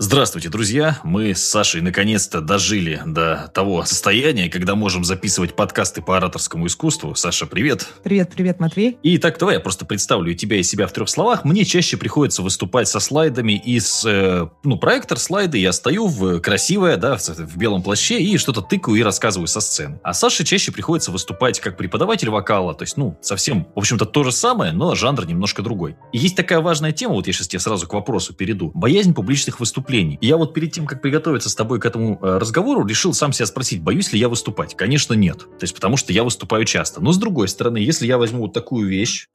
Здравствуйте, друзья! Мы с Сашей наконец-то дожили до того состояния, когда можем записывать подкасты по ораторскому искусству. Саша, привет! Привет, привет, Матвей! И так, давай я просто представлю тебя и себя в трех словах. Мне чаще приходится выступать со слайдами из, э, ну, проектор слайды. Я стою в красивое, да, в, в белом плаще и что-то тыкаю и рассказываю со сцены. А Саше чаще приходится выступать как преподаватель вокала, то есть, ну, совсем, в общем-то, то же самое, но жанр немножко другой. И есть такая важная тема, вот я сейчас тебе сразу к вопросу перейду. Боязнь публичных выступлений выступлений. я вот перед тем, как приготовиться с тобой к этому э, разговору, решил сам себя спросить, боюсь ли я выступать? Конечно, нет. То есть потому что я выступаю часто. Но с другой стороны, если я возьму вот такую вещь,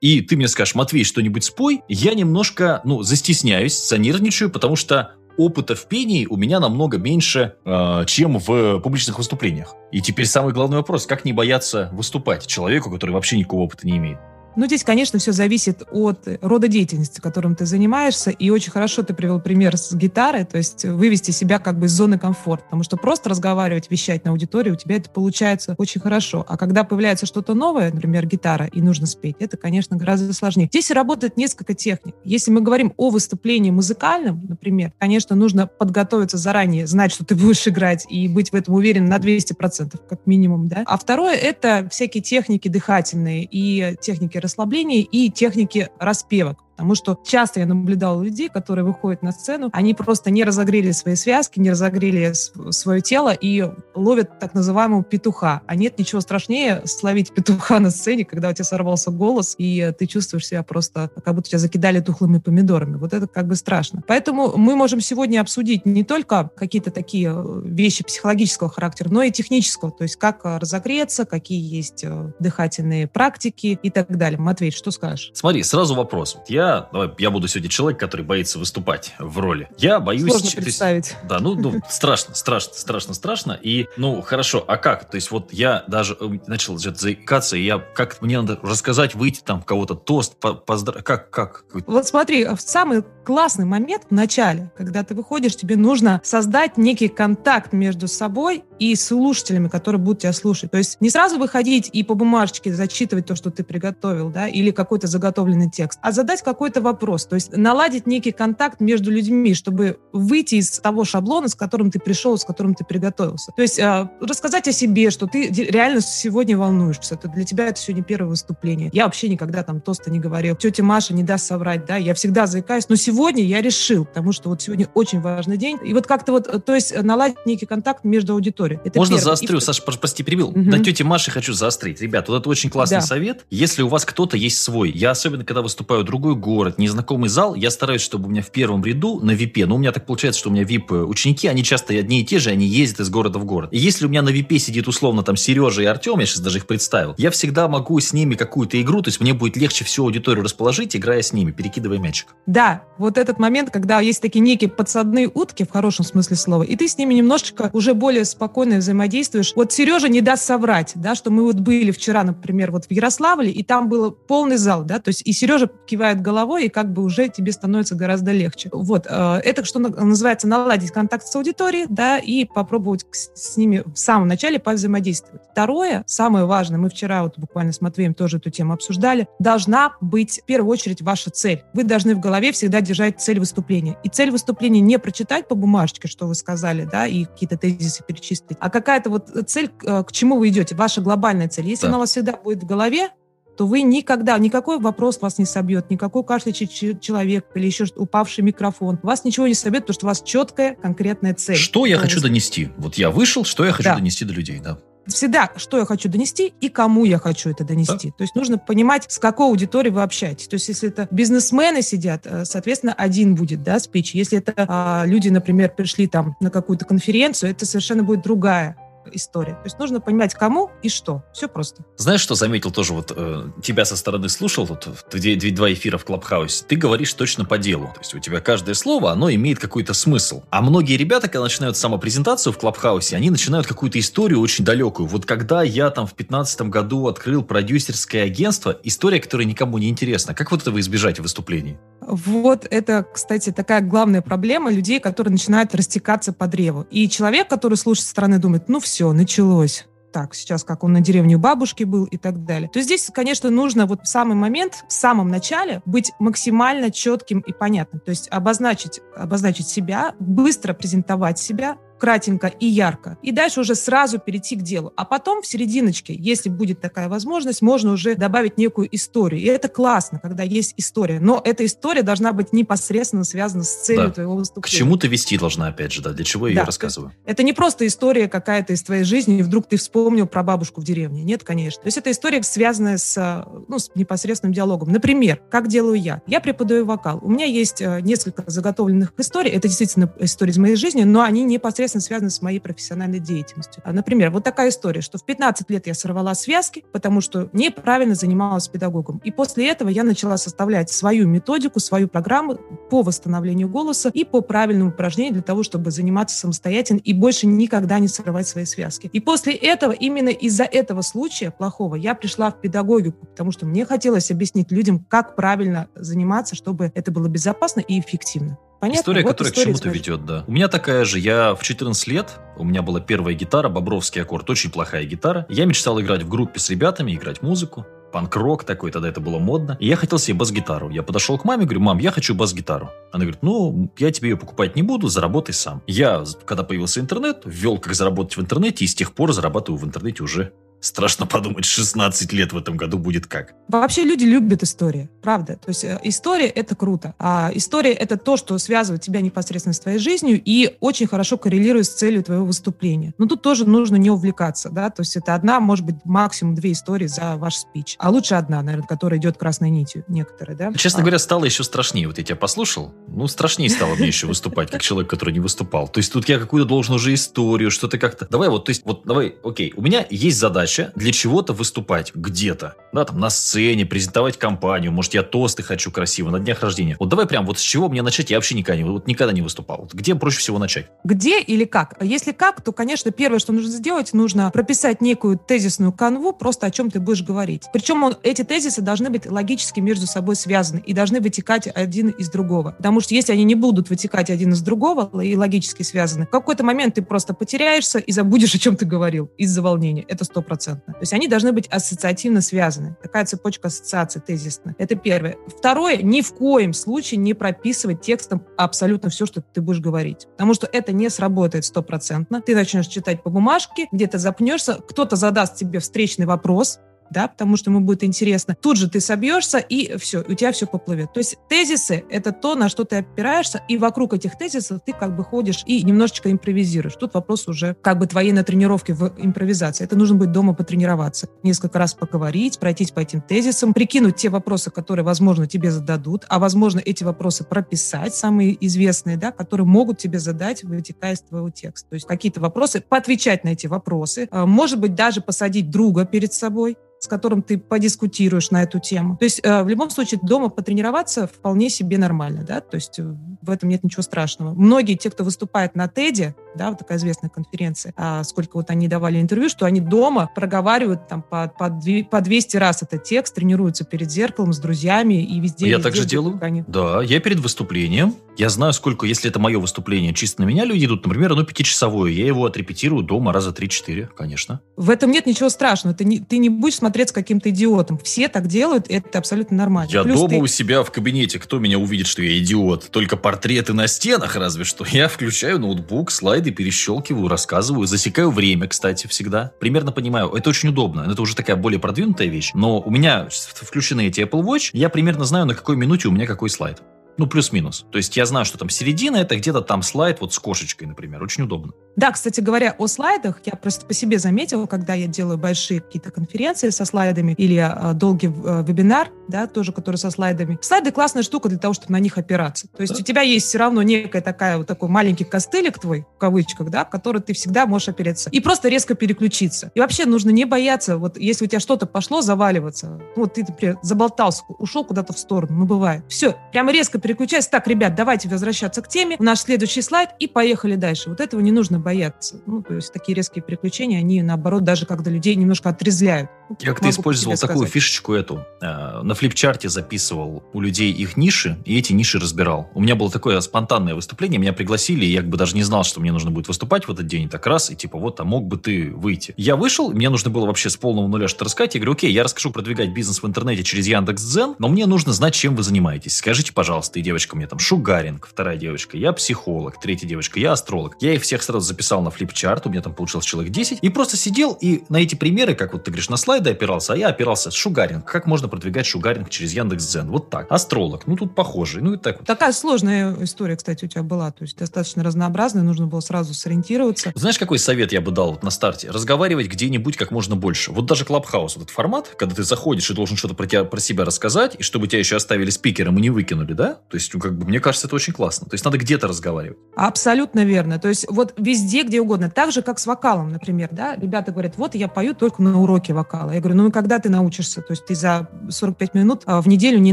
и ты мне скажешь, Матвей, что-нибудь спой, я немножко, ну, застесняюсь, занервничаю, потому что опыта в пении у меня намного меньше, э, чем в публичных выступлениях. И теперь самый главный вопрос, как не бояться выступать человеку, который вообще никакого опыта не имеет? Ну, здесь, конечно, все зависит от рода деятельности, которым ты занимаешься. И очень хорошо ты привел пример с гитарой, то есть вывести себя как бы из зоны комфорта. Потому что просто разговаривать, вещать на аудитории, у тебя это получается очень хорошо. А когда появляется что-то новое, например, гитара, и нужно спеть, это, конечно, гораздо сложнее. Здесь работает несколько техник. Если мы говорим о выступлении музыкальном, например, конечно, нужно подготовиться заранее, знать, что ты будешь играть, и быть в этом уверен на 200%, как минимум. Да? А второе — это всякие техники дыхательные и техники расслабления и техники распевок. Потому что часто я наблюдала людей, которые выходят на сцену, они просто не разогрели свои связки, не разогрели свое тело и ловят так называемого петуха. А нет ничего страшнее словить петуха на сцене, когда у тебя сорвался голос, и ты чувствуешь себя просто, как будто тебя закидали тухлыми помидорами. Вот это как бы страшно. Поэтому мы можем сегодня обсудить не только какие-то такие э, вещи психологического характера, но и технического, то есть как э, разогреться, какие есть э, дыхательные практики и так далее. Матвей, что скажешь? Смотри, сразу вопрос. Я давай, я буду сегодня человек, который боится выступать в роли. Я боюсь... Сложно представить. Есть, да, ну, ну, страшно, страшно, страшно, страшно. И, ну, хорошо, а как? То есть вот я даже э, начал заикаться, и я, как мне надо рассказать, выйти там кого-то тост, поздравить, как, как? Вот смотри, в самый классный момент в начале, когда ты выходишь, тебе нужно создать некий контакт между собой и слушателями, которые будут тебя слушать. То есть не сразу выходить и по бумажечке зачитывать то, что ты приготовил, да, или какой-то заготовленный текст, а задать какой-то вопрос. То есть наладить некий контакт между людьми, чтобы выйти из того шаблона, с которым ты пришел, с которым ты приготовился. То есть э, рассказать о себе, что ты реально сегодня волнуешься. Это для тебя это сегодня первое выступление. Я вообще никогда там тоста не говорил. Тетя Маша не даст соврать, да, я всегда заикаюсь, но сегодня я решил, потому что вот сегодня очень важный день. И вот как-то вот, то есть наладить некий контакт между аудиторией. Это Можно первое. заострю, и... Саша, прости, перебил. Угу. На тете Маше хочу заострить. Ребят, вот это очень классный да. совет. Если у вас кто-то есть свой, я особенно, когда выступаю другой город, незнакомый зал, я стараюсь, чтобы у меня в первом ряду на ВИПе, ну, у меня так получается, что у меня ВИП-ученики, они часто одни и те же, они ездят из города в город. И если у меня на ВИПе сидит условно там Сережа и Артем, я сейчас даже их представил, я всегда могу с ними какую-то игру, то есть мне будет легче всю аудиторию расположить, играя с ними, перекидывая мячик. Да, вот этот момент, когда есть такие некие подсадные утки, в хорошем смысле слова, и ты с ними немножечко уже более спокойно взаимодействуешь. Вот Сережа не даст соврать, да, что мы вот были вчера, например, вот в Ярославле, и там был полный зал, да, то есть и Сережа кивает головой, и как бы уже тебе становится гораздо легче. Вот, э, это что называется наладить контакт с аудиторией, да, и попробовать с ними в самом начале повзаимодействовать. Второе, самое важное, мы вчера вот буквально с Матвеем тоже эту тему обсуждали, должна быть в первую очередь ваша цель. Вы должны в голове всегда держать цель выступления. И цель выступления не прочитать по бумажечке, что вы сказали, да, и какие-то тезисы перечислить, а какая-то вот цель, э, к чему вы идете, ваша глобальная цель. Если да. она у вас всегда будет в голове, то вы никогда, никакой вопрос вас не собьет, никакой кашляющий человек или еще упавший микрофон. Вас ничего не собьет, потому что у вас четкая, конкретная цель. Что я хочу донести? Вот я вышел, что я хочу да. донести до людей, да всегда, что я хочу донести и кому я хочу это донести. Да. То есть нужно понимать, с какой аудиторией вы общаетесь. То есть если это бизнесмены сидят, э, соответственно, один будет, да, спич. Если это а, люди, например, пришли там на какую-то конференцию, это совершенно будет другая история. То есть нужно понимать, кому и что. Все просто. Знаешь, что заметил тоже вот э, тебя со стороны слушал, вот две, две, два эфира в Клабхаусе, ты говоришь точно по делу. То есть у тебя каждое слово, оно имеет какой-то смысл. А многие ребята, когда начинают самопрезентацию в Клабхаусе, они начинают какую-то историю очень далекую. Вот когда я там в 15 году открыл продюсерское агентство, история, которая никому не интересна. Как вот этого избежать в выступлении? Вот это, кстати, такая главная проблема людей, которые начинают растекаться по древу. И человек, который слушает со стороны, думает, ну все, началось так, сейчас как он на деревне у бабушки был и так далее. То здесь, конечно, нужно вот в самый момент, в самом начале быть максимально четким и понятным. То есть обозначить, обозначить себя, быстро презентовать себя, кратенько и ярко. И дальше уже сразу перейти к делу. А потом в серединочке, если будет такая возможность, можно уже добавить некую историю. И это классно, когда есть история. Но эта история должна быть непосредственно связана с целью Да. твоего выступления. К чему-то вести должна, опять же, да, для чего я Да, ее рассказываю. Это не просто история какая-то из твоей жизни, и вдруг ты вспомнил про бабушку в деревне. Нет, конечно. То есть это история, связанная с, э, ну, с непосредственным диалогом. Например, как делаю я? Я преподаю вокал. У меня есть э, несколько заготовленных историй. Это действительно истории из моей жизни, но они непосредственно связаны с моей профессиональной деятельностью. А, Например, вот такая история, что в 15 лет я сорвала связки, потому что неправильно занималась педагогом. И после этого я начала составлять свою методику, свою программу по восстановлению голоса и по правильному упражнению для того, чтобы заниматься самостоятельно и больше никогда не сорвать свои связки. И после этого, именно из-за этого случая плохого, я пришла в педагогику, потому что мне хотелось объяснить людям, как правильно заниматься, чтобы это было безопасно и эффективно. Понятно? История, Вот которая к чему-то ведет, да. У меня такая же. Я в 14 лет, у меня была первая гитара, бобровский аккорд, очень плохая гитара. Я мечтал играть в группе с ребятами, играть музыку. Панк-рок такой, тогда это было модно. И я хотел себе бас-гитару. Я подошел к маме, говорю, мам, я хочу бас-гитару. Она говорит, ну, я тебе ее покупать не буду, заработай сам. Я, когда появился интернет, ввел, как заработать в интернете, и с тех пор зарабатываю в интернете уже Страшно подумать, 16 лет в этом году будет как. Вообще люди любят истории, правда. То есть э, история — это круто. А история — это то, что связывает тебя непосредственно с твоей жизнью и очень хорошо коррелирует с целью твоего выступления. Но тут тоже нужно не увлекаться, да, то есть это одна, может быть, максимум две истории за ваш спич. А лучше одна, наверное, которая идет красной нитью некоторые, да. Честно А, говоря, стало еще страшнее. Вот я тебя послушал, ну, страшнее стало мне еще выступать, как человек, который не выступал. То есть тут я какую-то должен уже историю, что-то как-то... Давай вот, то есть, вот давай, окей, у меня есть задача для чего-то выступать где-то, да, там на сцене, презентовать компанию, может, я тосты хочу красиво на днях рождения. Вот давай прям вот с чего мне начать, я вообще никогда не, вот никогда не выступал. Вот где проще всего начать? Где или как? Если как, то, конечно, первое, что нужно сделать, нужно прописать некую тезисную канву, просто о чем ты будешь говорить. Причем он- эти тезисы должны быть логически между собой связаны и должны вытекать один из другого. Потому что если они не будут вытекать один из другого и логически связаны, в какой-то момент ты просто потеряешься и забудешь, о чем ты говорил из-за волнения. Это стопроцентно. То есть они должны быть ассоциативно связаны. Такая цепочка ассоциаций тезисная. Это первое. Второе, ни в коем случае не прописывать текстом абсолютно все, что ты будешь говорить. Потому что это не сработает стопроцентно. Ты начнешь читать по бумажке, где-то запнешься, кто-то задаст тебе встречный вопрос, да, потому что ему будет интересно. Тут же ты собьешься, и все, у тебя все поплывет. То есть тезисы — это то, на что ты опираешься, и вокруг этих тезисов ты как бы ходишь и немножечко импровизируешь. Тут вопрос уже как бы твоей на тренировке в импровизации. Это нужно быть дома потренироваться. Несколько раз поговорить, пройтись по этим тезисам, прикинуть те вопросы, которые, возможно, тебе зададут, а, возможно, эти вопросы прописать, самые известные, да, которые могут тебе задать, вытекая из твоего текста. То есть какие-то вопросы, поотвечать на эти вопросы, А, может быть, даже посадить друга перед собой, с которым ты подискутируешь на эту тему. То есть э, в любом случае дома потренироваться вполне себе нормально, да, то есть э, в этом нет ничего страшного. Многие, те, кто выступает на TED, да, вот такая известная конференция, а сколько вот они давали интервью, что они дома проговаривают там по, по, по 200 раз этот текст, тренируются перед зеркалом с друзьями и везде. Я везде, так же делаю. они- Да, я перед выступлением, я знаю, сколько, если это мое выступление, чисто на меня люди идут, например, оно пятичасовое, я его отрепетирую дома раза 3-4, конечно. В этом нет ничего страшного. Ты не, ты не будешь смотреть с каким-то идиотом. Все так делают, и это абсолютно нормально. Я Плюс дома ты- у себя в кабинете, кто меня увидит, что я идиот? Только портреты на стенах разве что. Я включаю ноутбук, слайды перещелкиваю, рассказываю, засекаю время, кстати, всегда. Примерно понимаю, это очень удобно. Это уже такая более продвинутая вещь. Но у меня включены эти Apple Watch, я примерно знаю, на какой минуте у меня какой слайд. Ну, плюс-минус. То есть я знаю, что там середина, это где-то там слайд вот с кошечкой, например. Очень удобно. Да, кстати говоря, о слайдах, я просто по себе заметила, когда я делаю большие какие-то конференции со слайдами или э, долгий э, вебинар, да, тоже, который со слайдами. Слайды классная штука для того, чтобы на них опираться. То есть Да. у тебя есть все равно некая такая вот такой маленький костылик твой, в кавычках, да, который ты всегда можешь опереться. И просто резко переключиться. И вообще нужно не бояться, вот если у тебя что-то пошло заваливаться, вот ты, например, заболтался, ушел куда-то в сторону, ну, бывает. Все, прямо резко переключайся. Так, ребят, давайте возвращаться к теме. Наш следующий слайд, и поехали дальше. Вот этого не нужно бояться. Ну, то есть такие резкие переключения, они, наоборот, даже когда людей немножко отрезвляют. Я как-то использовал такую сказать. фишечку эту. Э, на флипчарте записывал у людей их ниши, и эти ниши разбирал. У меня было такое спонтанное выступление, меня пригласили, и я как бы даже не знал, что мне нужно будет выступать в этот день, и так раз, и типа, вот, а мог бы ты выйти. Я вышел, мне нужно было вообще с полного нуля что-то рассказать, я говорю, окей, я расскажу продвигать бизнес в интернете через Яндекс.Дзен, но мне нужно знать, чем вы занимаетесь. Скажите, пожалуйста, и девочка мне там шугаринг, вторая девочка, я психолог, третья девочка, я астролог. Я их всех сразу записал на флипчарт, у меня там получилось человек 10, и просто сидел и на эти примеры, как вот ты говоришь, на слайды опирался, а я опирался. Шугаринг. Как можно продвигать шугаринг через Яндекс.Дзен? Вот так. Астролог. Ну, тут похоже. Ну, и так вот. Такая сложная история, кстати, у тебя была. То есть достаточно разнообразная. Нужно было сразу сориентироваться. Знаешь, какой совет я бы дал вот на старте? Разговаривать где-нибудь как можно больше. Вот даже Клабхаус, вот этот формат, когда ты заходишь и должен что-то про, тебя, про себя рассказать, и чтобы тебя еще оставили спикером и не выкинули, да? То есть, как бы, мне кажется, это очень классно. То есть, надо где-то разговаривать. Абсолютно верно. То есть, вот везде, где угодно. Так же, как с вокалом, например, да? Ребята говорят, вот я пою только на уроке вокала. Я говорю, ну, когда ты научишься? То есть, ты за 45 минут а, в неделю не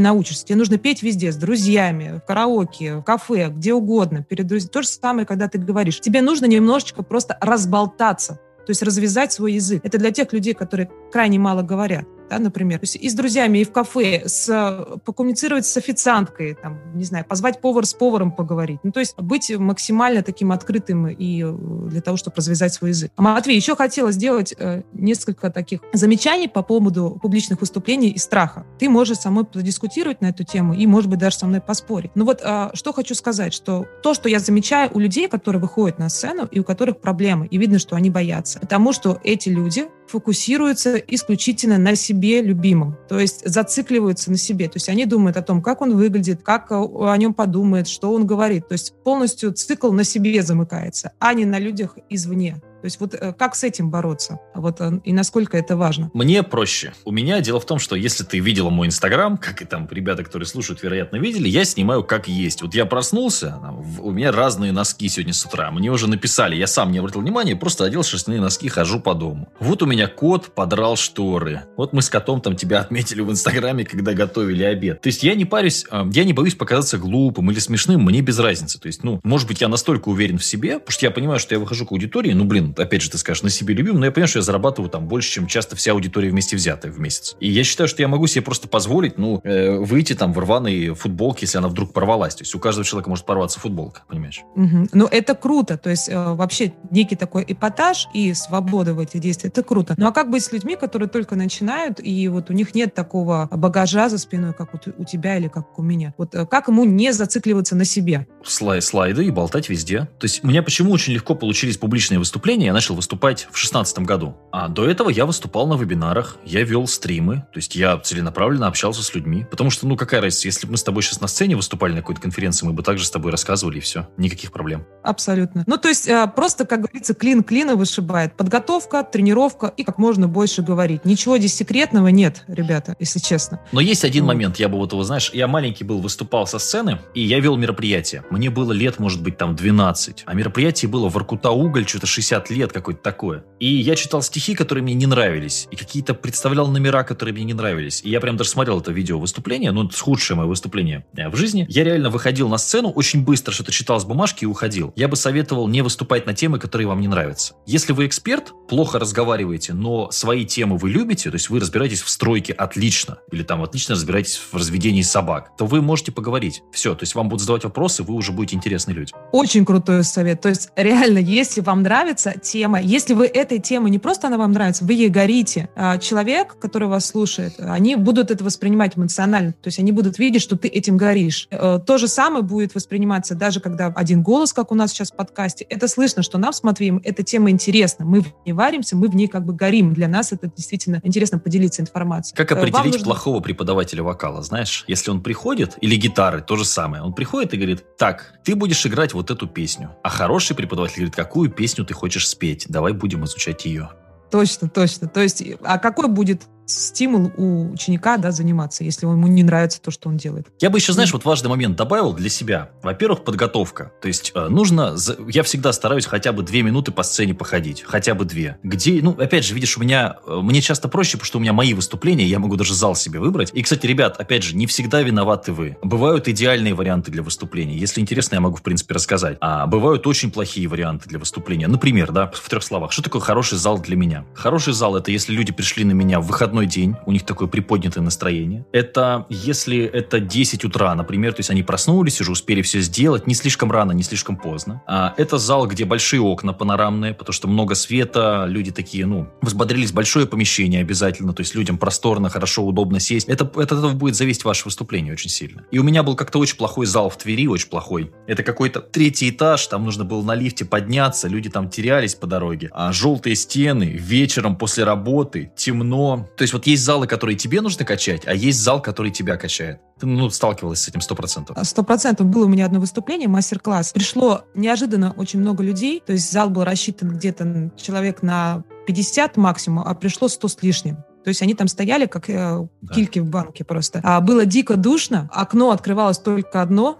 научишься. Тебе нужно петь везде, с друзьями, в караоке, в кафе, где угодно, перед друзьями. То же самое, когда ты говоришь. Тебе нужно немножечко просто разболтаться, то есть развязать свой язык. Это для тех людей, которые крайне мало говорят да, например, то есть и с друзьями, и в кафе, с, покоммуницировать с официанткой, там, не знаю, позвать повар с поваром поговорить. Ну, то есть быть максимально таким открытым и э, для того, чтобы развязать свой язык. А Матвей, еще хотела сделать э, несколько таких замечаний по поводу публичных выступлений и страха. Ты можешь со мной подискутировать на эту тему и, может быть, даже со мной поспорить. Но вот э, что хочу сказать, что то, что я замечаю у людей, которые выходят на сцену и у которых проблемы, и видно, что они боятся, потому что эти люди фокусируются исключительно на себе любимом, то есть зацикливаются на себе, то есть они думают о том, как он выглядит, как о нем подумает, что он говорит, то есть полностью цикл на себе замыкается, а не на людях извне. То есть вот э, как с этим бороться? Вот э, и насколько это важно? Мне проще. У меня дело в том, что если ты видела мой инстаграм, как и там ребята, которые слушают, вероятно, видели, я снимаю как есть. Вот я проснулся, у меня разные носки сегодня с утра. Мне уже написали, я сам не обратил внимания, просто одел шерстяные носки, хожу по дому. Вот у меня кот подрал шторы. Вот мы с котом там тебя отметили в инстаграме, когда готовили обед. То есть я не парюсь, э, я не боюсь показаться глупым или смешным, мне без разницы. То есть, ну, может быть, я настолько уверен в себе, потому что я понимаю, что я выхожу к аудитории, ну, блин, опять же, ты скажешь, на себе любим, но я понимаю, что я зарабатываю там больше, чем часто вся аудитория вместе взятая в месяц. И я считаю, что я могу себе просто позволить, ну, э, выйти там в рваной футболке, если она вдруг порвалась. То есть у каждого человека может порваться футболка, понимаешь? Угу. Ну, это круто. То есть э, вообще некий такой эпатаж и свобода в этих действиях, это круто. Ну, а как быть с людьми, которые только начинают, и вот у них нет такого багажа за спиной, как у, у тебя или как у меня? Вот э, как ему не зацикливаться на себе? Слай слайды и болтать везде. То есть у меня почему очень легко получились публичные выступления? Я начал выступать в 2016 году. А до этого я выступал на вебинарах, я вел стримы, то есть я целенаправленно общался с людьми. Потому что, ну, какая разница, если бы мы с тобой сейчас на сцене выступали на какой-то конференции, мы бы также с тобой рассказывали, и все. Никаких проблем. Абсолютно. Ну, то есть а, просто, как говорится, клин клина вышибает. Подготовка, тренировка и как можно больше говорить. Ничего здесь секретного нет, ребята, если честно. Но есть один момент, я бы вот его, знаешь, я маленький был, выступал со сцены, и я вел мероприятие. Мне было лет, может быть, там 12. А мероприятие было в Аркута-Уголь, что-то 60 лет, какое-то такое. И я читал стихи, которые мне не нравились, и какие-то представлял номера, которые мне не нравились. И я прям даже смотрел это видео выступление, ну, это худшее мое выступление э, в жизни. Я реально выходил на сцену, очень быстро что-то читал с бумажки и уходил. Я бы советовал не выступать на темы, которые вам не нравятся. Если вы эксперт, плохо разговариваете, но свои темы вы любите, то есть вы разбираетесь в стройке отлично, или там отлично разбираетесь в разведении собак, то вы можете поговорить. Все, то есть вам будут задавать вопросы, вы уже будете интересны людям. Очень крутой совет. То есть реально, если вам нравится тема, если вы этой темы не просто она вам нравится, вы ей горите. А человек, который вас слушает, они будут это воспринимать эмоционально. То есть они будут видеть, что ты этим горишь. Э, то же самое будет восприниматься даже когда один голос, как у нас сейчас в подкасте. Это слышно, что нам с Матвеем эта тема интересна. Мы в ней варимся, мы в ней как бы горим. Для нас это действительно интересно поделиться информацией. Как э, определить нужно... плохого преподавателя вокала? Знаешь, если он приходит, или гитары, то же самое. Он приходит и говорит, так, ты будешь играть вот эту песню. А хороший преподаватель говорит, какую песню ты хочешь спеть? Давай будем изучать ее. Точно, точно. То есть, а какой будет стимул у ученика, да, заниматься, если ему не нравится то, что он делает. Я бы еще, знаешь, вот важный момент добавил для себя. Во-первых, подготовка. То есть э, нужно, я всегда стараюсь хотя бы две минуты по сцене походить, хотя бы две. Где, ну, опять же, видишь, у меня, э, мне часто проще, потому что у меня мои выступления, я могу даже зал себе выбрать. И, кстати, ребят, опять же, не всегда виноваты вы. Бывают идеальные варианты для выступления. Если интересно, я могу, в принципе, рассказать. А бывают очень плохие варианты для выступления. Например, да, в трех словах, что такое хороший зал для меня? Хороший зал это если люди пришли на меня в выходной день, у них такое приподнятое настроение. Это если это 10 утра, например, то есть они проснулись, уже успели все сделать, не слишком рано, не слишком поздно. А, это зал, где большие окна панорамные, потому что много света, люди такие, ну, взбодрились, большое помещение обязательно, то есть людям просторно, хорошо, удобно сесть. Это, это, это будет зависеть ваше выступление очень сильно. И у меня был как-то очень плохой зал в Твери, очень плохой. Это какой-то третий этаж, там нужно было на лифте подняться, люди там терялись по дороге. А желтые стены, вечером после работы, темно. То есть вот есть залы, которые тебе нужно качать, а есть зал, который тебя качает. Ты, ну, сталкивалась с этим сто процентов. Сто процентов. Было у меня одно выступление, мастер-класс. Пришло неожиданно очень много людей. То есть зал был рассчитан где-то человек на 50 максимум, а пришло 100 с лишним. То есть они там стояли, как э, да. кильки в банке просто. А было дико душно, окно открывалось только одно,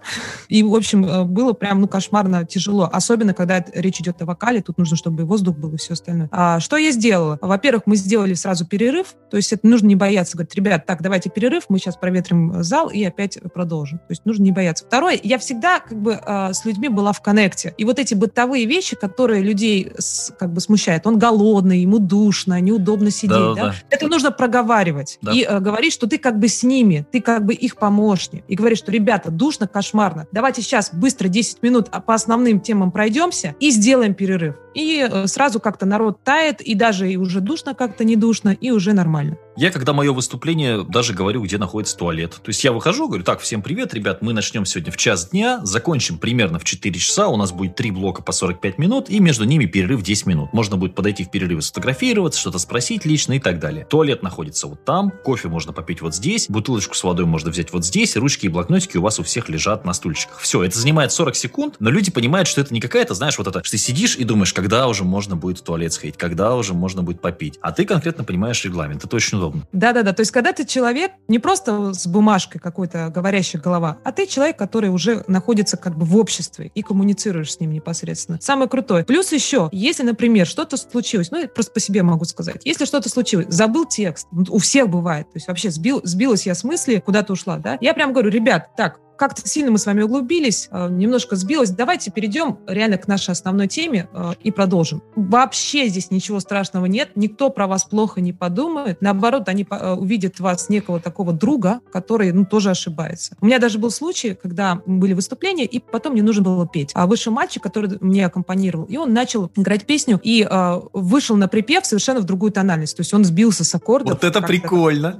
и, в общем, э, было прям, ну, кошмарно тяжело. Особенно, когда речь идет о вокале, тут нужно, чтобы и воздух был, и все остальное. А что я сделала? Во-первых, мы сделали сразу перерыв, то есть это нужно не бояться. Говорит, ребят, так, давайте перерыв, мы сейчас проветрим зал и опять продолжим. То есть нужно не бояться. Второе, я всегда как бы э, с людьми была в коннекте. И вот эти бытовые вещи, которые людей как бы смущают, он голодный, ему душно, неудобно сидеть, да, да? да. это нужно проговаривать да. и э, говорить, что ты как бы с ними, ты как бы их помощник. И говорить, что, ребята, душно, кошмарно. Давайте сейчас быстро 10 минут по основным темам пройдемся и сделаем перерыв. И э, сразу как-то народ тает, и даже и уже душно как-то не душно, и уже нормально. Я, когда мое выступление, даже говорю, где находится туалет. То есть я выхожу, говорю, так, всем привет, ребят, мы начнем сегодня в час дня, закончим примерно в 4 часа, у нас будет 3 блока по 45 минут, и между ними перерыв 10 минут. Можно будет подойти в перерывы сфотографироваться, что-то спросить лично и так далее. Туалет находится вот там, кофе можно попить вот здесь, бутылочку с водой можно взять вот здесь, ручки и блокнотики у вас у всех лежат на стульчиках. Все, это занимает 40 секунд, но люди понимают, что это не какая-то, знаешь, вот это, что ты сидишь и думаешь, когда уже можно будет в туалет сходить, когда уже можно будет попить. А ты конкретно понимаешь регламент, это очень удобно. Да-да-да, то есть когда ты человек не просто с бумажкой какой-то говорящая голова, а ты человек, который уже находится как бы в обществе и коммуницируешь с ним непосредственно. Самое крутое. Плюс еще, если, например, что-то случилось, ну, я просто по себе могу сказать, если что-то случилось, забыл текст, у всех бывает, то есть вообще сбил, сбилась я с мысли, куда-то ушла, да, я прям говорю, ребят, так, как-то сильно мы с вами углубились, э, немножко сбилось. Давайте перейдем реально к нашей основной теме э, и продолжим. Вообще здесь ничего страшного нет, никто про вас плохо не подумает. Наоборот, они э, увидят вас некого такого друга, который ну, тоже ошибается. У меня даже был случай, когда были выступления, и потом мне нужно было петь. А вышел мальчик, который мне аккомпанировал, и он начал играть песню и э, вышел на припев совершенно в другую тональность. То есть он сбился с аккордов. Вот это прикольно.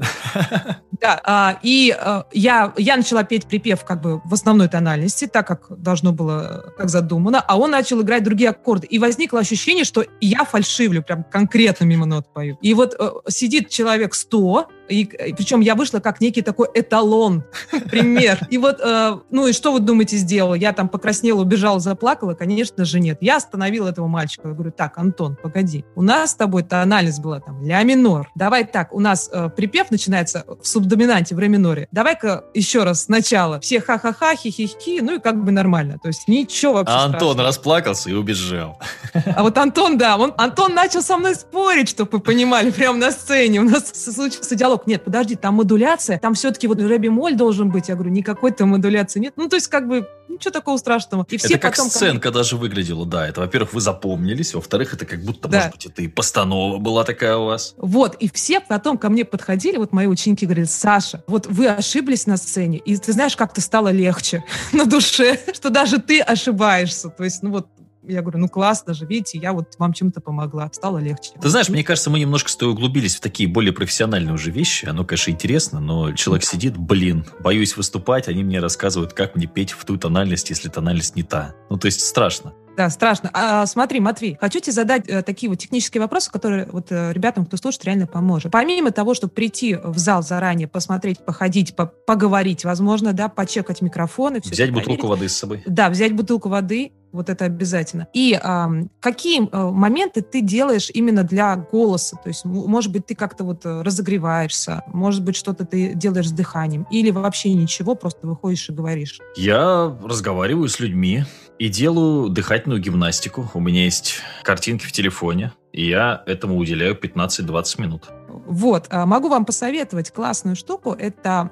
Да, а, и я, я начала петь припев как бы в основной тональности, так как должно было, как задумано, а он начал играть другие аккорды. И возникло ощущение, что я фальшивлю, прям конкретно мимо нот пою. И вот э, сидит человек 100, и, и причем я вышла как некий такой эталон, пример. И вот, э, ну и что вы думаете сделала? Я там покраснела, убежала, заплакала? Конечно же нет. Я остановила этого мальчика. Я говорю, так, Антон, погоди. У нас с тобой тональность была там ля минор. Давай так, у нас э, припев начинается в субдоминанте, в ре миноре. Давай-ка еще раз сначала. Все ха-ха-ха, хи-хи-хи, ну и как бы нормально. То есть ничего вообще А Антон страшного. расплакался и убежал. А вот Антон, да, он, Антон начал со мной спорить, чтобы вы понимали, прямо на сцене. У нас случился диалог диалог. Нет, подожди, там модуляция, там все-таки вот рэби-моль должен быть. Я говорю, никакой там модуляции нет. Ну, то есть, как бы, ничего такого страшного. И все это как потом, сценка даже выглядела, да. Это, во-первых, вы запомнились, во-вторых, это как будто, да. может быть, это и постанова была такая у вас. Вот, и все потом ко мне подходили, вот мои ученики говорят, Саша, вот вы ошиблись на сцене, и ты знаешь, как-то стало легче на душе, что даже ты ошибаешься. То есть, ну вот, я говорю, ну классно же, видите, я вот вам чем-то помогла, стало легче. Ты знаешь, мне кажется, мы немножко с тобой углубились в такие более профессиональные уже вещи. Оно, конечно, интересно, но человек да. сидит, блин, боюсь выступать, они мне рассказывают, как мне петь в ту тональность, если тональность не та. Ну, то есть страшно. Да, страшно. А, смотри, Матвей, хочу тебе задать э, такие вот технические вопросы, которые вот э, ребятам, кто слушает, реально поможет. Помимо того, чтобы прийти в зал заранее, посмотреть, походить, по поговорить, возможно, да, почекать микрофоны. Взять бутылку воды с собой. Да, взять бутылку воды, Вот это обязательно. И э, какие э, моменты ты делаешь именно для голоса? То есть, может быть, ты как-то вот э, разогреваешься, может быть, что-то ты делаешь с дыханием, или вообще ничего, просто выходишь и говоришь? Я разговариваю с людьми и делаю дыхательную гимнастику. У меня есть картинки в телефоне, и я этому уделяю 15-20 минут. Вот, а, могу вам посоветовать классную штуку. Это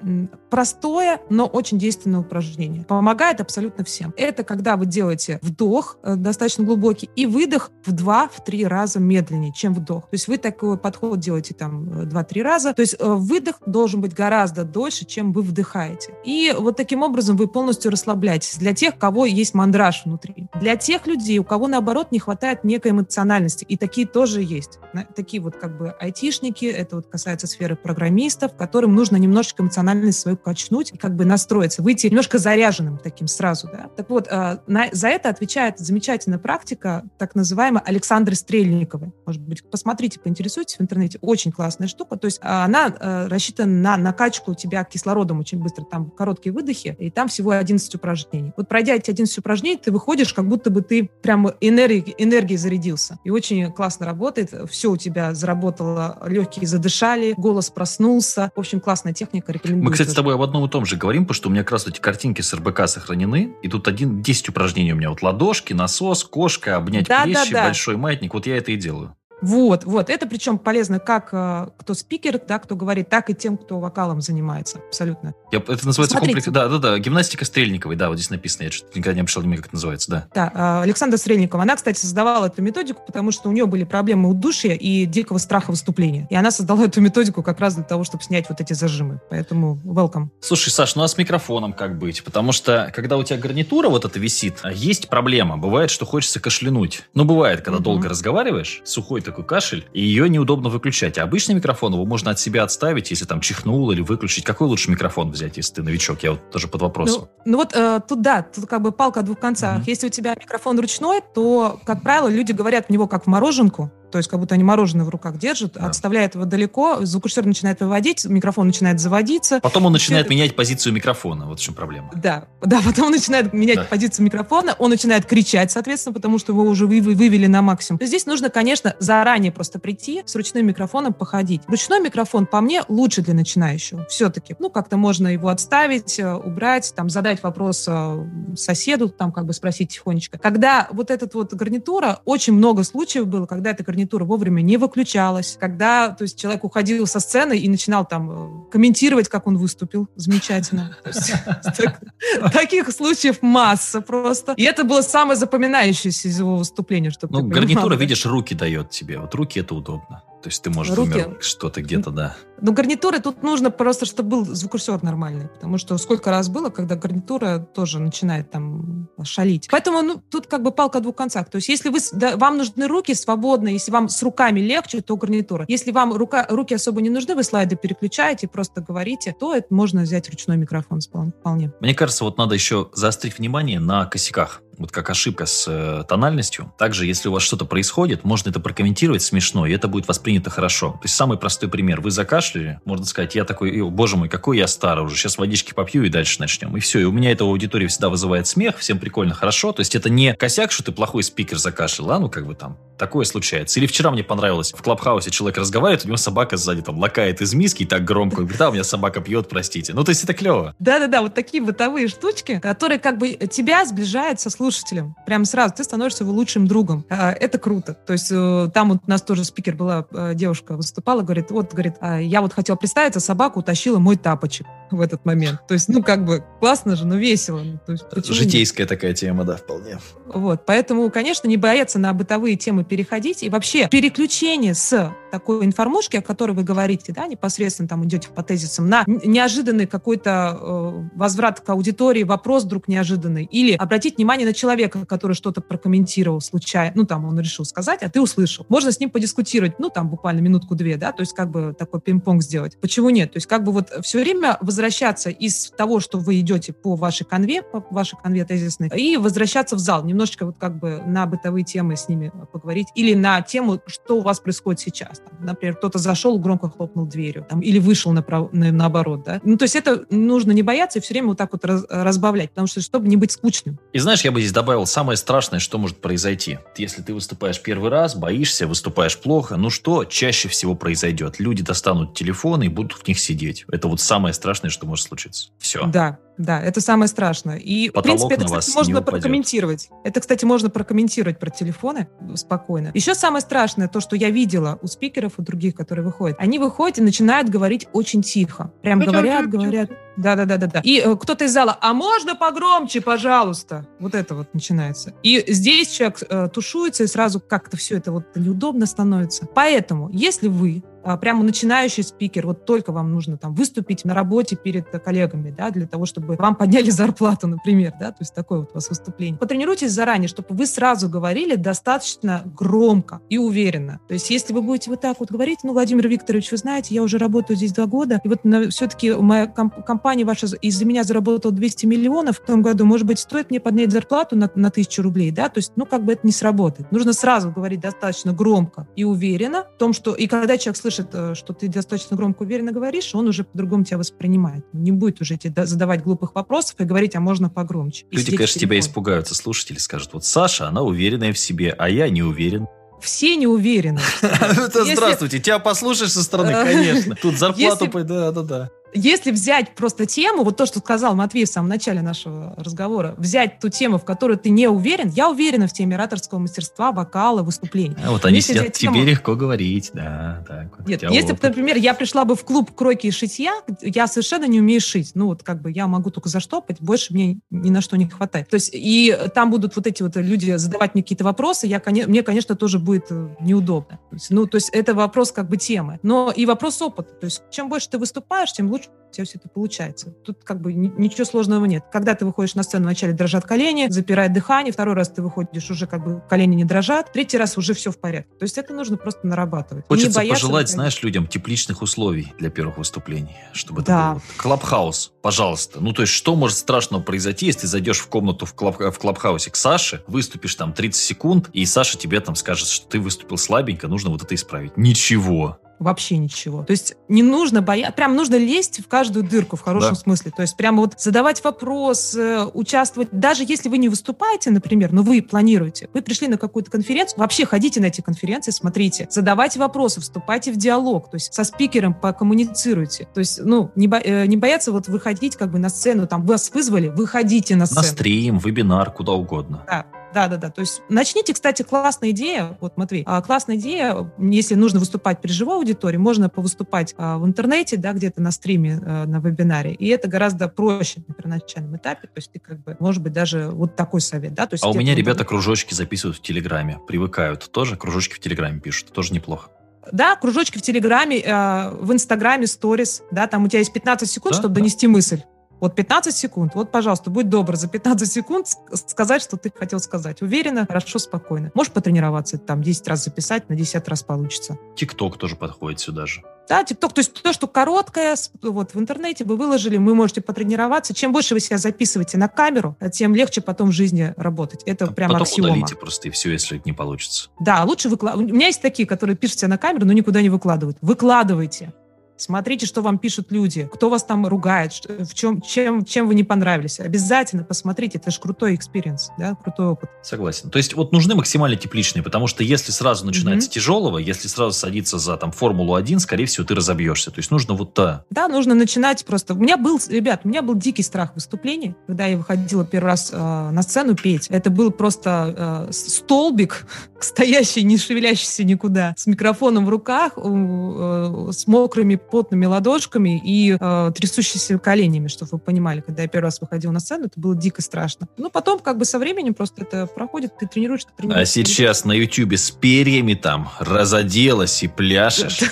простое, но очень действенное упражнение. Помогает абсолютно всем. Это когда вы делаете вдох э, достаточно глубокий и выдох в 2-3 раза медленнее, чем вдох. То есть вы такой подход делаете там 2-3 э, раза. То есть э, выдох должен быть гораздо дольше, чем вы вдыхаете. И вот таким образом вы полностью расслабляетесь. Для тех, кого есть мандраж внутри. Для тех людей, у кого, наоборот, не хватает некой эмоциональности. И такие тоже есть. Такие вот как бы айтишники, это вот касается сферы программистов, которым нужно немножечко эмоциональность свою качнуть и как бы настроиться, выйти немножко заряженным таким сразу, да. Так вот, э, на, за это отвечает замечательная практика, так называемая Александры Стрельниковой. Может быть, посмотрите, поинтересуйтесь в интернете. Очень классная штука. То есть э, она э, рассчитана на накачку тебя кислородом очень быстро. Там короткие выдохи, и там всего 11 упражнений. Вот пройдя эти 11 упражнений, ты выходишь, как будто бы ты прям энергией, энергией зарядился. И очень классно работает. Все у тебя заработало, легкие задышали, голос проснулся. В общем, классная техника, рекомендую. Мы, кстати, с тобой об одном и том же говорим, потому что у меня как раз эти картинки с РБК сохранены, и тут один 10 упражнений у меня. Вот ладошки, насос, кошка, обнять да, плечи, да, да. большой маятник. Вот я это и делаю. Вот, вот. Это причем полезно как э, кто спикер, да, кто говорит, так и тем, кто вокалом занимается. Абсолютно. Я, это называется комплекс... Да, да, да. Гимнастика Стрельниковой. Да, вот здесь написано. Я что-то никогда не обращал внимания, как это называется. Да. Да. Э, Александра Стрельникова. Она, кстати, создавала эту методику, потому что у нее были проблемы удушья и дикого страха выступления. И она создала эту методику как раз для того, чтобы снять вот эти зажимы. Поэтому welcome. Слушай, Саш, ну а с микрофоном как быть? Потому что, когда у тебя гарнитура вот эта висит, есть проблема. Бывает, что хочется кашлянуть. Ну, бывает, когда mm-hmm. долго разговариваешь, сухой такой кашель, и ее неудобно выключать. А обычный микрофон его можно от себя отставить, если там чихнул или выключить. Какой лучше микрофон взять, если ты новичок? Я вот тоже под вопросом. Ну, ну вот э, тут да, тут как бы палка о двух концах. Mm-hmm. Если у тебя микрофон ручной, то, как правило, люди говорят в него как в мороженку то есть как будто они мороженое в руках держат, да. отставляет его далеко, звукорежиссер начинает выводить, микрофон начинает заводиться. Потом он начинает это... менять позицию микрофона, вот в чем проблема. Да, да, потом он начинает менять да. позицию микрофона, он начинает кричать, соответственно, потому что его уже вы, вывели на максимум. Здесь нужно, конечно, заранее просто прийти, с ручным микрофоном походить. Ручной микрофон, по мне, лучше для начинающего. Все-таки, ну, как-то можно его отставить, э, убрать, там, задать вопрос э, соседу, там, как бы спросить тихонечко. Когда вот этот вот гарнитура, очень много случаев было, когда эта гарнитура гарнитура вовремя не выключалась, когда то есть, человек уходил со сцены и начинал там э, комментировать, как он выступил. Замечательно. Таких случаев масса просто. И это было самое запоминающееся из его выступления. Ну, гарнитура, видишь, руки дает тебе. Вот руки это удобно. То есть ты можешь, Руки. например, что-то где-то, да. Ну, гарнитуры тут нужно просто, чтобы был звукорежиссер нормальный. Потому что сколько раз было, когда гарнитура тоже начинает там шалить. Поэтому ну, тут как бы палка о двух концах. То есть если вы, да, вам нужны руки свободные, если вам с руками легче, то гарнитура. Если вам рука, руки особо не нужны, вы слайды переключаете, просто говорите, то это можно взять ручной микрофон вполне. Мне кажется, вот надо еще заострить внимание на косяках вот как ошибка с э, тональностью. Также, если у вас что-то происходит, можно это прокомментировать смешно, и это будет воспринято хорошо. То есть самый простой пример. Вы закашляли, можно сказать, я такой, боже мой, какой я старый уже, сейчас водички попью и дальше начнем. И все, и у меня это в аудитории всегда вызывает смех, всем прикольно, хорошо. То есть это не косяк, что ты плохой спикер закашлял, а ну как бы там, такое случается. Или вчера мне понравилось, в Клабхаусе человек разговаривает, у него собака сзади там лакает из миски и так громко, говорит, да, у меня собака пьет, простите. Ну то есть это клево. Да-да-да, вот такие бытовые штучки, которые как бы тебя сближают со слушателем слушателем. Прямо сразу ты становишься его лучшим другом. А, это круто. То есть э, там вот у нас тоже спикер была, э, девушка выступала, говорит, вот, говорит, «А я вот хотела представиться, собака утащила мой тапочек в этот момент. То есть, ну, как бы классно же, но весело. Ну, то есть, Житейская нет? такая тема, да, вполне. Вот, поэтому, конечно, не бояться на бытовые темы переходить. И вообще переключение с такой информушки, о которой вы говорите, да, непосредственно там идете по тезисам, на неожиданный какой-то э, возврат к аудитории, вопрос вдруг неожиданный, или обратить внимание на человека, который что-то прокомментировал случайно, ну, там он решил сказать, а ты услышал. Можно с ним подискутировать, ну, там буквально минутку-две, да, то есть как бы такой пинг-понг сделать. Почему нет? То есть как бы вот все время возвращаться из того, что вы идете по вашей конве, по вашей конве тезисной, и возвращаться в зал, немножечко вот как бы на бытовые темы с ними поговорить, или на тему, что у вас происходит сейчас. Например, кто-то зашел, громко хлопнул дверью, там, или вышел направ... на, наоборот, да. Ну, то есть это нужно не бояться и все время вот так вот раз, разбавлять, потому что, чтобы не быть скучным. И знаешь, я бы здесь добавил самое страшное, что может произойти. Если ты выступаешь первый раз, боишься, выступаешь плохо, ну что чаще всего произойдет? Люди достанут телефоны и будут в них сидеть. Это вот самое страшное, что может случиться. Все. Да, да, это самое страшное. И, Потолок в принципе, это, кстати, можно прокомментировать. Это, кстати, можно прокомментировать про телефоны спокойно. Еще самое страшное, то, что я видела у спикеров, у других, которые выходят. Они выходят и начинают говорить очень тихо. Прям говорят, говорят. Да-да-да-да-да. И э, кто-то из зала, а можно погромче, пожалуйста? Вот это вот начинается. И здесь человек э, тушуется, и сразу как-то все это вот неудобно становится. Поэтому, если вы а, прямо начинающий спикер, вот только вам нужно там выступить на работе перед коллегами, да, для того, чтобы вам подняли зарплату, например, да, то есть такое вот у вас выступление. Потренируйтесь заранее, чтобы вы сразу говорили достаточно громко и уверенно. То есть если вы будете вот так вот говорить, ну, Владимир Викторович, вы знаете, я уже работаю здесь два года, и вот все-таки моя комп- компания ваша из-за меня заработала 200 миллионов в том году, может быть, стоит мне поднять зарплату на, на тысячу рублей, да, то есть, ну, как бы это не сработает. Нужно сразу говорить достаточно громко и уверенно в том, что, и когда человек слышит слышит, э, что ты достаточно громко уверенно говоришь, он уже по-другому тебя воспринимает. Не будет уже тебе задавать глупых вопросов и говорить, а можно погромче. Люди, конечно, тебя испугаются. Слушатели скажут, вот Саша, она уверенная в себе, а я не уверен все не уверены. Здравствуйте, тебя послушаешь со стороны, конечно. Тут зарплату, да, да, да если взять просто тему, вот то, что сказал Матвей в самом начале нашего разговора, взять ту тему, в которой ты не уверен, я уверена в теме ораторского мастерства, вокала, выступлений. А вот они если сидят, тебе тему... легко говорить, да. Так, вот Нет, если бы, например, я пришла бы в клуб кройки и шитья, я совершенно не умею шить. Ну, вот как бы я могу только заштопать, больше мне ни на что не хватает. То есть, и там будут вот эти вот люди задавать мне какие-то вопросы, я, мне, конечно, тоже будет э, неудобно. То есть, ну, то есть это вопрос как бы темы. Но и вопрос опыта. То есть, чем больше ты выступаешь, тем лучше у тебя все это получается. Тут как бы ничего сложного нет. Когда ты выходишь на сцену, вначале дрожат колени, запирает дыхание, второй раз ты выходишь, уже как бы колени не дрожат, третий раз уже все в порядке. То есть это нужно просто нарабатывать. Хочется бояться, пожелать, знаешь, людям тепличных условий для первых выступлений, чтобы да. это был клабхаус, пожалуйста. Ну, то есть что может страшного произойти, если ты зайдешь в комнату в, клаб, в клабхаусе к Саше, выступишь там 30 секунд, и Саша тебе там скажет, что ты выступил слабенько, нужно вот это исправить. Ничего вообще ничего. То есть не нужно бояться, прям нужно лезть в каждую дырку в хорошем да. смысле. То есть прямо вот задавать вопрос, участвовать. Даже если вы не выступаете, например, но вы планируете, вы пришли на какую-то конференцию, вообще ходите на эти конференции, смотрите, задавайте вопросы, вступайте в диалог, то есть со спикером покоммуницируйте. То есть, ну, не, бо, э, не бояться вот выходить как бы на сцену, там вас вызвали, выходите на сцену. На стрим, вебинар, куда угодно. Да. Да, да, да. То есть начните, кстати, классная идея, вот, Матвей, классная идея, если нужно выступать при живой аудитории, можно повыступать а, в интернете, да, где-то на стриме, а, на вебинаре, и это гораздо проще на первоначальном этапе, то есть ты как бы, может быть, даже вот такой совет, да. То есть а у меня ребята кружочки записывают в Телеграме, привыкают тоже, кружочки в Телеграме пишут, тоже неплохо. Да, кружочки в Телеграме, э, в Инстаграме, сторис, да, там у тебя есть 15 секунд, да, чтобы да. донести мысль. Вот 15 секунд. Вот, пожалуйста, будь добр за 15 секунд сказать, что ты хотел сказать. Уверенно, хорошо, спокойно. Можешь потренироваться, там, 10 раз записать, на 10 раз получится. Тикток тоже подходит сюда же. Да, ТикТок, то есть то, что короткое, вот в интернете вы выложили, вы можете потренироваться. Чем больше вы себя записываете на камеру, тем легче потом в жизни работать. Это а прям потом аксиома. удалите просто и все, если не получится. Да, лучше выкладывать. У меня есть такие, которые пишут себя на камеру, но никуда не выкладывают. Выкладывайте. Смотрите, что вам пишут люди, кто вас там ругает, в чем, чем, чем вы не понравились. Обязательно посмотрите, это же крутой experience, да, крутой опыт. Согласен. То есть вот нужны максимально тепличные, потому что если сразу начинается mm-hmm. тяжелого, если сразу садиться за там Формулу-1, скорее всего, ты разобьешься. То есть нужно вот то. Да, нужно начинать просто. У меня был, ребят, у меня был дикий страх выступления, когда я выходила первый раз э, на сцену петь. Это был просто э, столбик, стоящий, не шевелящийся никуда, с микрофоном в руках, э, с мокрыми потными ладошками и э, трясущимися коленями, чтобы вы понимали, когда я первый раз выходила на сцену, это было дико страшно. Ну, потом как бы со временем просто это проходит, ты тренируешься, ты тренируешься. А сейчас на Ютубе с перьями там разоделась и пляшешь.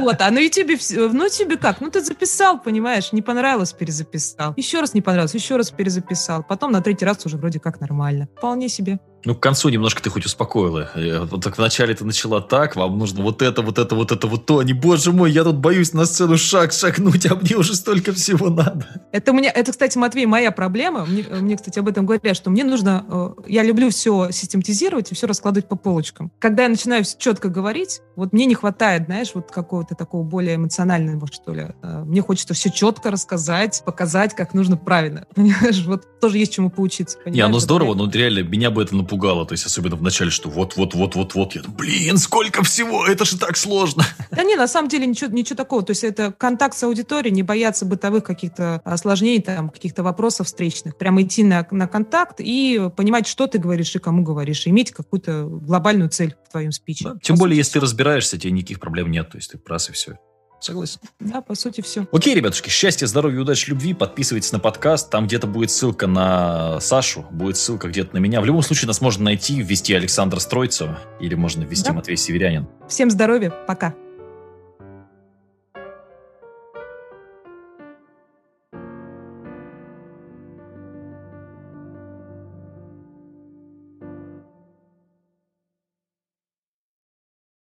Вот, а на Ютубе, ну, Ютубе как? Ну, ты записал, понимаешь, не понравилось, перезаписал. Еще раз не понравилось, еще раз перезаписал. Потом на третий раз уже вроде как нормально. Вполне себе. Ну, к концу немножко ты хоть успокоила. Э, вот так вначале ты начала так, вам нужно вот это, вот это, вот это, вот то. Не, боже мой, я тут боюсь на сцену шаг шагнуть, а мне уже столько всего надо. Это, мне, это кстати, Матвей, моя проблема. Мне, мне, кстати, об этом говорят, что мне нужно... Э, я люблю все систематизировать и все раскладывать по полочкам. Когда я начинаю четко говорить, вот мне не хватает, знаешь, вот какого-то такого более эмоционального, что ли. Э, мне хочется все четко рассказать, показать, как нужно правильно. Понимаешь, вот тоже есть чему поучиться. Не, оно здорово, но реально меня бы это напугало. То есть, особенно в начале, что вот-вот-вот-вот-вот. Я блин, сколько всего, это же так сложно. Да не, на самом деле ничего, ничего такого. То есть, это контакт с аудиторией, не бояться бытовых каких-то осложнений, там, каких-то вопросов встречных. Прямо идти на, на контакт и понимать, что ты говоришь и кому говоришь. Иметь какую-то глобальную цель в твоем спиче. Да, тем более, если ты разбираешься, тебе никаких проблем нет. То есть, ты раз и все. Согласен. Да, по сути, все. Окей, ребятушки, счастья, здоровья, удачи, любви. Подписывайтесь на подкаст. Там где-то будет ссылка на Сашу, будет ссылка где-то на меня. В любом случае, нас можно найти, ввести Александра Стройцева или можно ввести да. Матвей Северянин. Всем здоровья, пока.